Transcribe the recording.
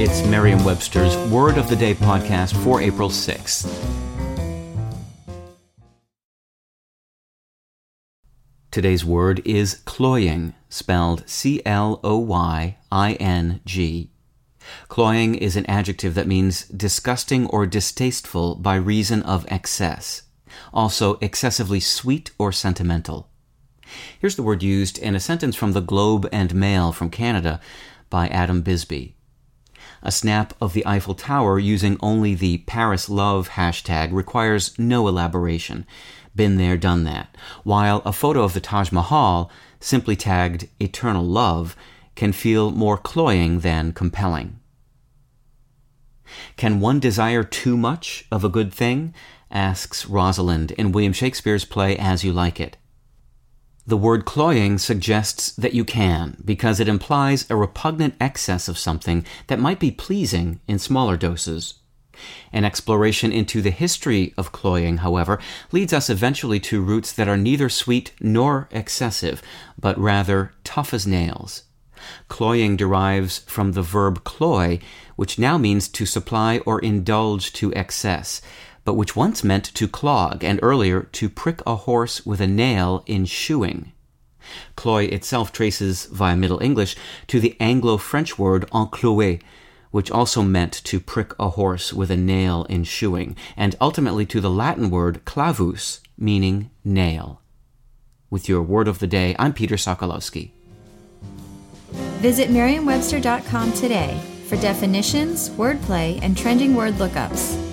It's Merriam Webster's Word of the Day podcast for April 6th. Today's word is cloying, spelled C L O Y I N G. Cloying is an adjective that means disgusting or distasteful by reason of excess, also excessively sweet or sentimental. Here's the word used in a sentence from the Globe and Mail from Canada by Adam Bisby. A snap of the Eiffel Tower using only the Paris Love hashtag requires no elaboration. Been there, done that. While a photo of the Taj Mahal, simply tagged Eternal Love, can feel more cloying than compelling. Can one desire too much of a good thing? asks Rosalind in William Shakespeare's play As You Like It. The word cloying suggests that you can, because it implies a repugnant excess of something that might be pleasing in smaller doses. An exploration into the history of cloying, however, leads us eventually to roots that are neither sweet nor excessive, but rather tough as nails. Cloying derives from the verb cloy, which now means to supply or indulge to excess, but which once meant to clog, and earlier to prick a horse with a nail in shoeing. Cloy itself traces, via Middle English, to the Anglo French word encloer, which also meant to prick a horse with a nail in shoeing, and ultimately to the Latin word clavus, meaning nail. With your word of the day, I'm Peter Sokolowski. Visit Merriam-Webster.com today for definitions, wordplay, and trending word lookups.